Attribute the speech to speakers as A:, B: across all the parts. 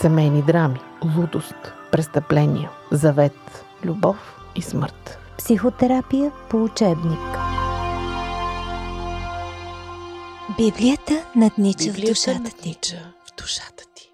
A: семейни драми, лудост, престъпления, завет, любов и смърт.
B: Психотерапия по учебник. Библията наднича в душата ти.
A: в душата ти.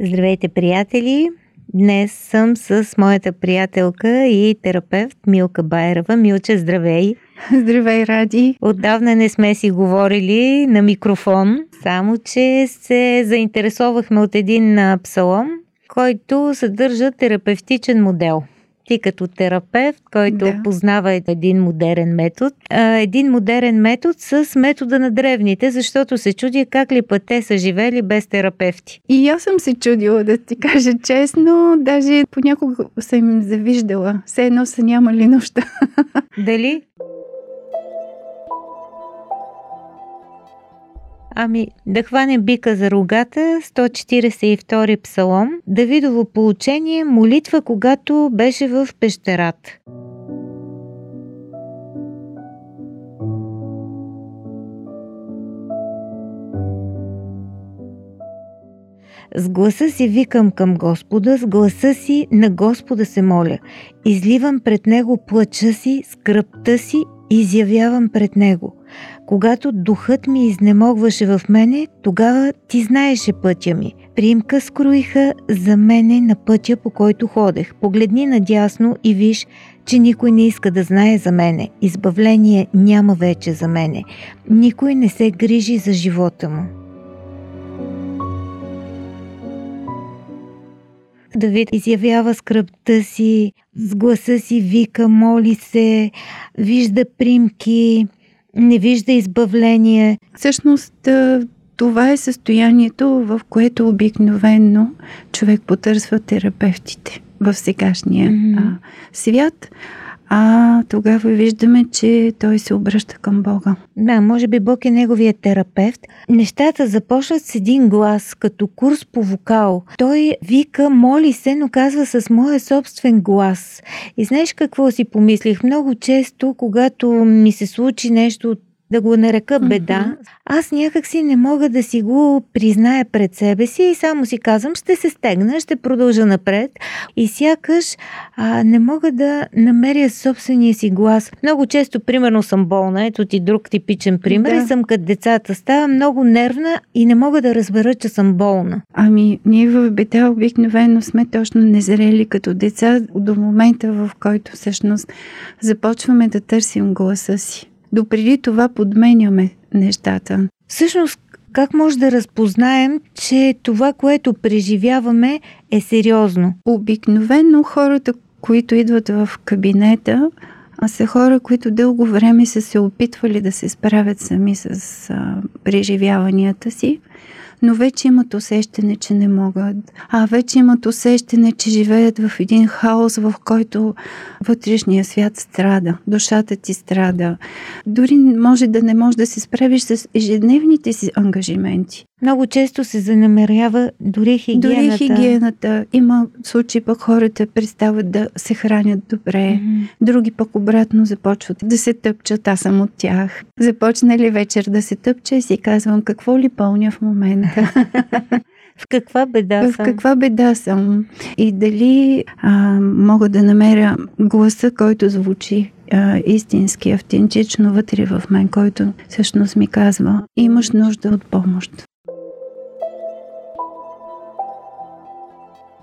B: Здравейте, приятели! Днес съм с моята приятелка и терапевт Милка Байрова. Милче, здравей!
C: Здравей, Ради!
B: Отдавна не сме си говорили на микрофон, само че се заинтересовахме от един псалом, който съдържа терапевтичен модел – ти като терапевт, който да. познава един модерен метод, един модерен метод с метода на древните, защото се чуди как ли път те са живели без терапевти.
C: И аз съм се чудила, да ти кажа честно, даже понякога съм им завиждала. Все едно са нямали нужда.
B: Дали? Ами, да хванем бика за рогата, 142 псалом, Давидово получение, молитва, когато беше в пещерата. С гласа си викам към Господа, с гласа си на Господа се моля. Изливам пред Него плача си, скръпта си, изявявам пред Него – когато духът ми изнемогваше в мене, тогава ти знаеше пътя ми. Приимка скроиха за мене на пътя, по който ходех. Погледни надясно и виж, че никой не иска да знае за мене. Избавление няма вече за мене. Никой не се грижи за живота му. Давид изявява скръпта си, с гласа си вика, моли се, вижда примки, не вижда избавление.
C: Всъщност, това е състоянието, в което обикновенно човек потърсва терапевтите в сегашния mm-hmm. свят а тогава виждаме, че той се обръща към Бога.
B: Да, може би Бог е неговият терапевт. Нещата започват с един глас, като курс по вокал. Той вика, моли се, но казва с моя собствен глас. И знаеш какво си помислих? Много често, когато ми се случи нещо от да го нарека беда, mm-hmm. аз някак си не мога да си го призная пред себе си и само си казвам, ще се стегна, ще продължа напред и сякаш а, не мога да намеря собствения си глас. Много често, примерно, съм болна, ето ти друг типичен пример, да. и съм като децата. Става много нервна и не мога да разбера, че съм болна.
C: Ами, ние в беда обикновено сме точно незрели като деца до момента, в който всъщност започваме да търсим гласа си допреди това подменяме нещата.
B: Всъщност, как може да разпознаем, че това, което преживяваме, е сериозно?
C: Обикновено хората, които идват в кабинета, а са хора, които дълго време са се опитвали да се справят сами с а, преживяванията си но вече имат усещане, че не могат. А вече имат усещане, че живеят в един хаос, в който вътрешния свят страда, душата ти страда. Дори може да не можеш да се справиш с ежедневните си ангажименти.
B: Много често се занамерява дори хигиената.
C: Дори хигиената. Има случаи пък хората престават да се хранят добре. Mm-hmm. Други пък обратно започват да се тъпчат. Аз съм от тях. Започна ли вечер да се тъпча и си казвам какво ли пълня в момента.
B: В каква беда
C: съм? В каква беда съм? И дали а, мога да намеря гласа, който звучи а, истински, автентично вътре в мен, който всъщност ми казва, имаш нужда от помощ.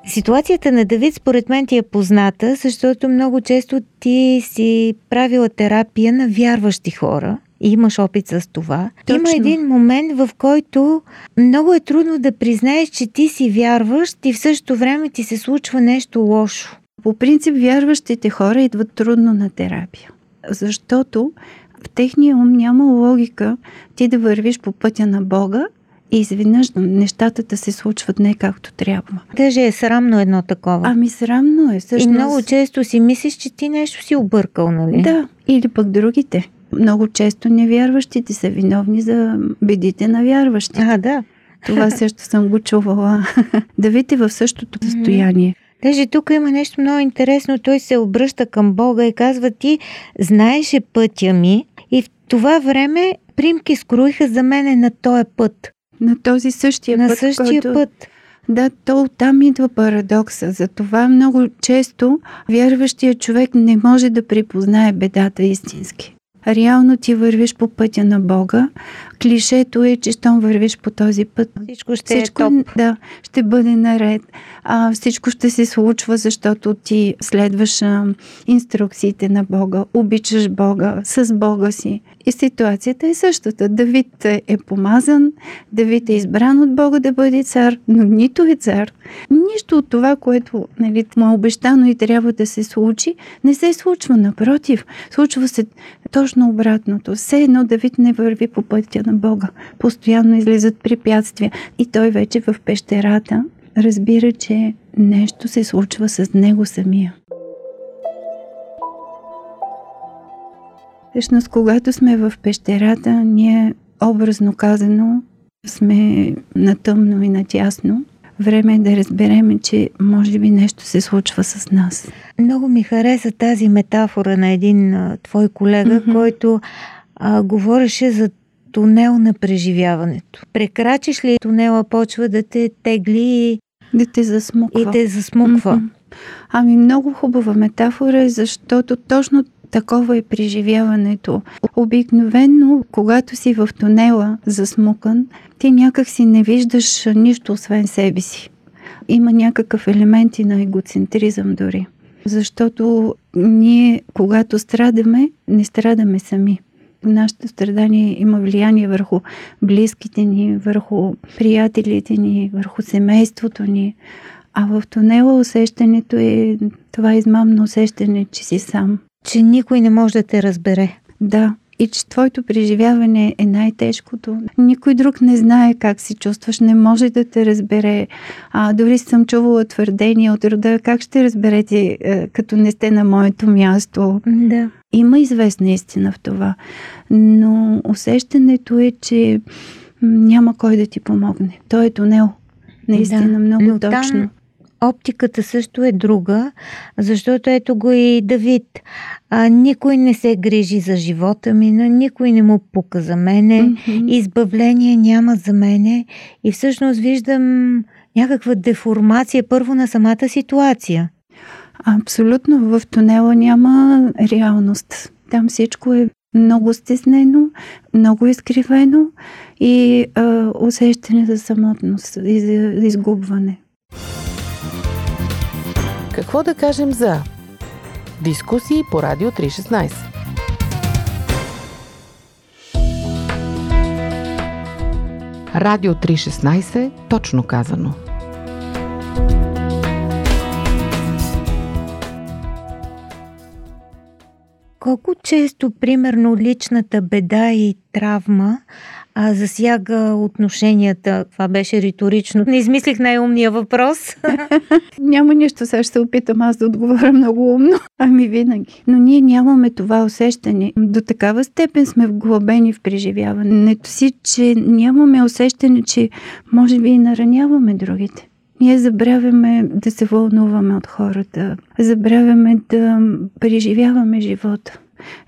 B: Ситуацията на Давид според мен ти е позната, защото много често ти си правила терапия на вярващи хора и имаш опит с това. Точно. Има един момент, в който много е трудно да признаеш, че ти си вярващ и в същото време ти се случва нещо лошо.
C: По принцип, вярващите хора идват трудно на терапия, защото в техния ум няма логика ти да вървиш по пътя на Бога и изведнъж нещата да се случват не както трябва.
B: Даже е срамно едно такова.
C: Ами срамно е. Всъщност...
B: И много често си мислиш, че ти нещо си объркал, нали?
C: Да, или пък другите. Много често невярващите са виновни за бедите на вярващите.
B: А, да.
C: Това също съм го чувала. да видите в същото състояние.
B: Даже тук има нещо много интересно. Той се обръща към Бога и казва ти, знаеше пътя ми и в това време примки скроиха за мене на този път.
C: На този същия
B: на
C: път.
B: същия
C: който...
B: път.
C: Да, то оттам идва парадокса. Затова много често вярващия човек не може да припознае бедата истински. Реално ти вървиш по пътя на Бога. Клишето е, че щом вървиш по този път,
B: Всичко ще
C: всичко
B: е топ.
C: да, ще бъде наред. А, всичко ще се случва, защото ти следваш а, инструкциите на Бога, обичаш Бога, с Бога си. И ситуацията е същата. Давид е помазан, Давид е избран от Бога да бъде цар, но нито е цар. Нищо от това, което нали, му е обещано и трябва да се случи, не се случва. Напротив, случва се точно обратното. Все едно Давид не върви по пътя на Бога. Постоянно излизат препятствия. И той вече в пещерата разбира, че нещо се случва с него самия. Всъщност, когато сме в пещерата, ние, образно казано, сме на тъмно и на тясно. Време е да разбереме, че може би нещо се случва с нас.
B: Много ми хареса тази метафора на един а, твой колега,
C: Мгм.
B: който а, говореше за тунел на преживяването. Прекрачиш ли тунела, почва да те тегли и,
C: Да те засмуква.
B: и те засмуква.
C: Ами много хубава метафора е, защото точно такова е преживяването. Обикновенно, когато си в тунела засмукан, ти някак си не виждаш нищо освен себе си. Има някакъв елемент и на егоцентризъм дори. Защото ние, когато страдаме, не страдаме сами. Нашето страдание има влияние върху близките ни, върху приятелите ни, върху семейството ни. А в тунела усещането е това измамно усещане, че си сам.
B: Че никой не може да те разбере.
C: Да, и че твоето преживяване е най-тежкото. Никой друг не знае как се чувстваш, не може да те разбере. А, дори съм чувала твърдения от рода, как ще разберете, е, като не сте на моето място.
B: Да.
C: Има известна истина в това, но усещането е, че няма кой да ти помогне. Той е тунел. Наистина
B: Да,
C: много
B: но там
C: точно.
B: Оптиката също е друга, защото ето го и Давид. А, никой не се грижи за живота ми, на никой не му пука за мене.
C: Мгм.
B: избавление няма за мене и всъщност виждам някаква деформация първо на самата ситуация.
C: Абсолютно. В тунела няма реалност. Там всичко е много стеснено, много изкривено и а, усещане за самотност и за изгубване.
A: Какво да кажем за дискусии по Радио 316? Радио 316, точно казано.
B: Колко често, примерно, личната беда и травма а, засяга отношенията? Това беше риторично. Не измислих най-умния въпрос.
C: Няма нищо, сега ще се опитам аз да отговоря много умно. Ами винаги. Но ние нямаме това усещане. До такава степен сме вглъбени в преживяването си, че нямаме усещане, че може би и нараняваме другите. Ние забравяме да се вълнуваме от хората, забравяме да преживяваме живота.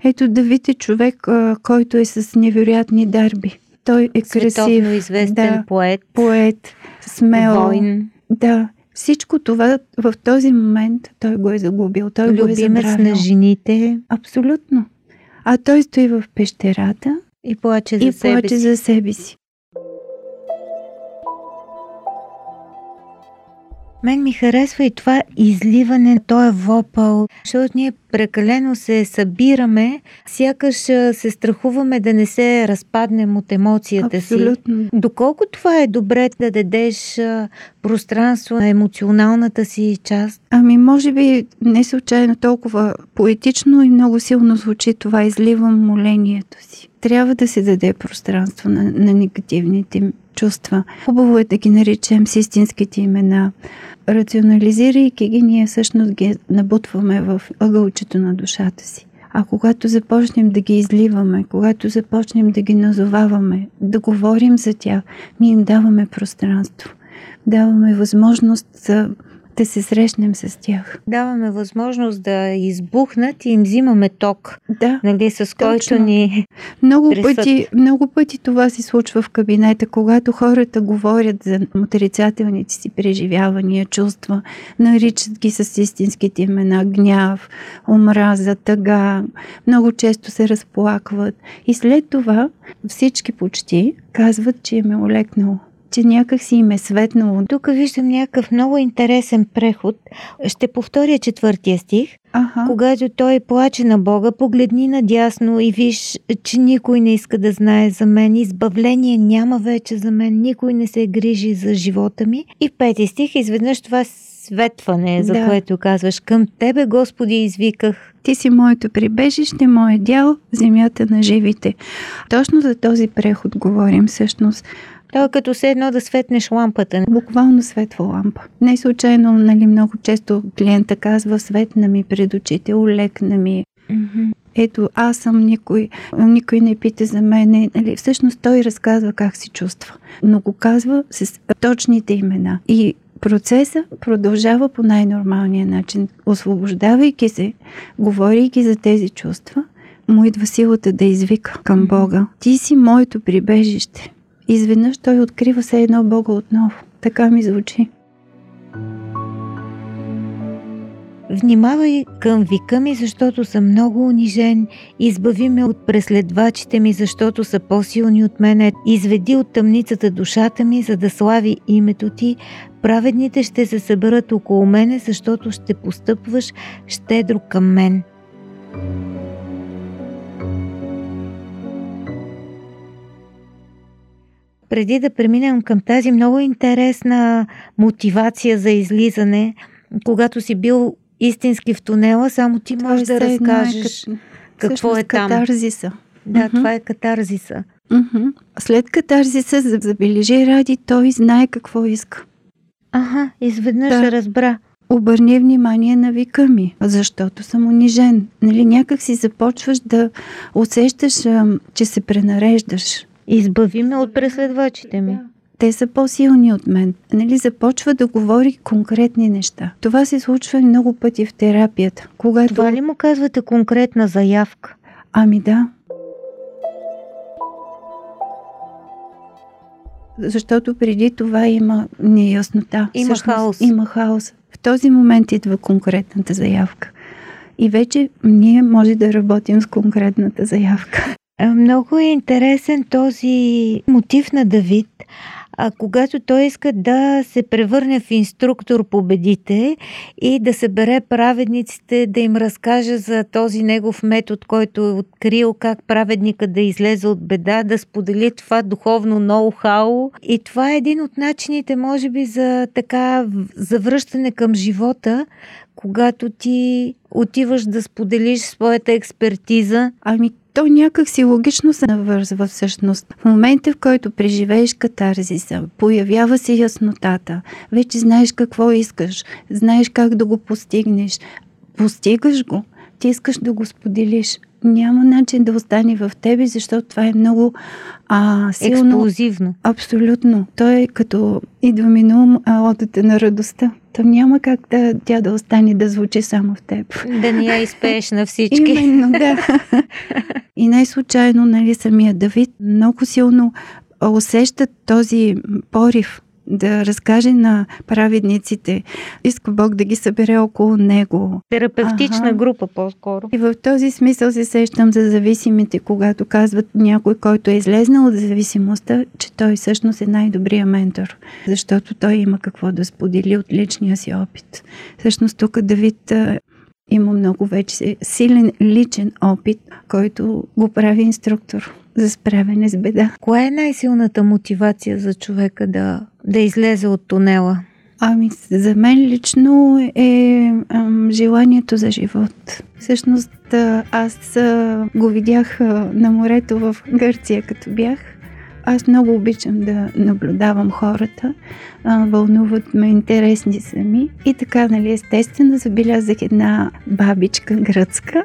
C: Ето Давид е човек, който е с невероятни дарби. Той е
B: Световно
C: красив,
B: известен
C: да,
B: поет,
C: поет, смел.
B: войн,
C: Да, всичко това в този момент той го е загубил, той го е
B: любимец
C: забравил.
B: на жените
C: Абсолютно. А той стои в пещерата
B: и плаче за
C: и
B: себе
C: плаче
B: си.
C: за себе си.
B: Мен ми харесва и това изливане, той е вопъл, защото ние прекалено се събираме, сякаш се страхуваме да не се разпаднем от емоцията си.
C: Абсолютно.
B: Доколко това е добре да дадеш пространство на емоционалната си част?
C: Ами, може би не случайно толкова поетично и много силно звучи това изливам молението си. Трябва да се даде пространство на, на негативните чувства. Хубаво е да ги наричам с истинските имена. Рационализирайки ги, ние всъщност ги набутваме в ъгълчето на душата си. А когато започнем да ги изливаме, когато започнем да ги назоваваме, да говорим за тях, ние им даваме пространство. Даваме възможност за, да да се срещнем с тях.
B: Даваме възможност да избухнат и им взимаме ток,
C: Да,
B: нали, с който
C: Точно.
B: ни...
C: много
B: Тресат.
C: пъти, много пъти това се случва в кабинета, когато хората говорят за отрицателните си преживявания, чувства, наричат ги с истинските имена, гняв, омраза, тъга, много често се разплакват. И след това всички почти казват, че им е олекнало, че някак си им е светнало.
B: Тук виждам някакъв много интересен преход. Ще повторя четвъртия стих.
C: Аха.
B: Когато той плаче на Бога, погледни надясно и виж, че никой не иска да знае за мен. Избавление няма вече за мен. Никой не се грижи за живота ми. И пети стих изведнъж това светване, за
C: Да.
B: което казваш. Към Тебе, Господи, извиках.
C: Ти си моето прибежище, моят дял, земята на живите. Точно за този преход говорим всъщност.
B: То е като се едно да светнеш лампата.
C: Буквално светва лампа. Не случайно, нали, много често клиента казва светна ми пред очите, олекна ми. Ето, аз съм никой, никой не пита за мене. Нали, всъщност той разказва как се чувства, но го казва с точните имена. И процеса продължава по най-нормалния начин. Освобождавайки се, говорейки за тези чувства, му идва силата да извика към Бога. Ти си моето прибежище. Изведнъж той открива се едно Бога отново. Така ми звучи.
B: Внимавай към вика ми, защото съм много унижен. Избави ме от преследвачите ми, защото са по-силни от мене. Изведи от тъмницата душата ми, за да слави името ти. Праведните ще се съберат около мене, защото ще постъпваш щедро към мен. Преди да преминем към тази много интересна мотивация за излизане, когато си бил истински в тунела, само ти
C: Това
B: можеш
C: е
B: да
C: е
B: разкажеш
C: кат-
B: какво е там.
C: Катарзиса.
B: Да,
C: Мгм.
B: това е катарзиса.
C: Мгм. След катарзиса, за- забележи ради, той знае какво иска.
B: Ага, изведнъж
C: Да.
B: се разбра.
C: Обърни внимание на вика ми, защото съм унижен. Нали, някак си започваш да усещаш, че се пренареждаш.
B: Избави ме от преследвачите ми.
C: Те са по-силни от мен. Нали, започва да говори конкретни неща. Това се случва много пъти в терапията. Когато...
B: Това ли му казвате конкретна заявка?
C: Ами да. Защото преди това има неяснота.
B: Има хаос.
C: Има хаос. В този момент идва конкретната заявка. И вече ние може да работим с конкретната заявка.
B: Много е интересен този мотив на Давид. А когато той иска да се превърне в инструктор по бедите и да събере праведниците, да им разкаже за този негов метод, който е открил как праведника да излезе от беда, да сподели това духовно ноу-хау. И това е един от начините, може би, за така завръщане към живота, когато ти отиваш да споделиш своята експертиза
C: Ами то някак си логично се навързва всъщност. В момента, в който преживееш катарзиса, появява се яснотата, вече знаеш какво искаш, знаеш как да го постигнеш, постигаш го, ти искаш да го споделиш. Няма начин да остане в тебе, защото това е много а, силно.
B: експлозивно.
C: Абсолютно. Той е като идва ми на ум а, одата на радостта. Там няма как да, тя да остане да звучи само в теб.
B: Да не я изпееш на всички.
C: Именно, да. И най-случайно, нали, самия Давид много силно усеща този порив да разкаже на праведниците. Иска Бог да ги събере около него.
B: Терапевтична
C: Аха.
B: група по-скоро.
C: И в този смисъл се сещам за зависимите, когато казват някой, който е излезнал от зависимостта, че той всъщност е най-добрият ментор, защото той има какво да сподели от личния си опит. Всъщност тук Давид има много вече силен личен опит, който го прави инструктор за справяне с беда.
B: Коя е най-силната мотивация за човека да, да излезе от тунела?
C: Ами, за мен лично е ам, желанието за живот. Всъщност, аз а, го видях а, на морето в Гърция, като бях. Аз много обичам да наблюдавам хората, а, вълнуват ме, интересни са ми. И така, нали, естествено, забелязах една бабичка гръцка,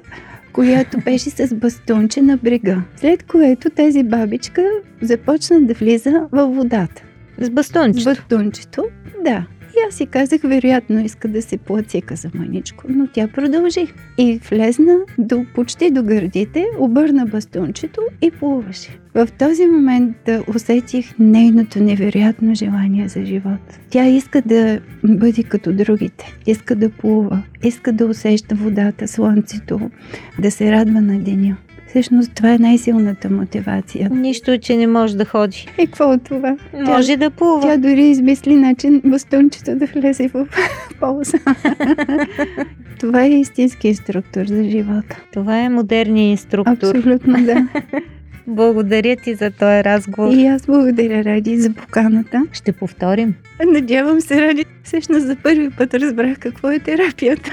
C: която беше с бастунче на брега. След което тази бабичка започна да влиза във водата.
B: С бастунчето.
C: Батунчето, да. Аз си казах, вероятно иска да се плацика за мъничко, но тя продължи. И влезна до, почти до гърдите, обърна бастунчето и плуваше. В този момент да усетих нейното невероятно желание за живот. Тя иска да бъде като другите, иска да плува, иска да усеща водата, слънцето, да се радва на деня. Всъщност това е най-силната мотивация.
B: Нищо, че не може да ходи.
C: И какво от това?
B: Може
C: тя,
B: да плува.
C: Тя дори измисли начин бастунчето да влезе в полза. това е истински инструктор за живота.
B: Това е модерният инструктор.
C: Абсолютно, да.
B: Благодаря ти за този разговор.
C: И аз благодаря, Ради, за поканата.
B: Ще повторим.
C: Надявам се, Ради. Всъщност за първи път разбрах какво е терапията.